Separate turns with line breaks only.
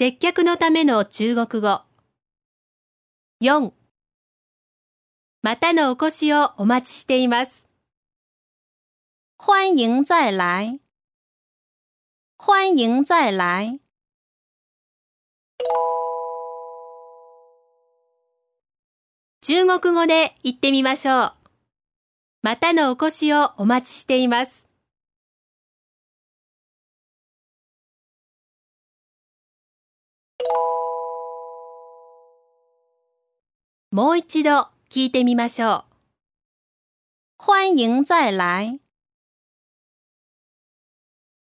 接客のための中国語。4またのお越しをお待ちしています。
欢迎再来。欢迎再来。
中国語で言ってみましょう。またのお越しをお待ちしています。もう一度聞いてみましょう。
欢迎再来。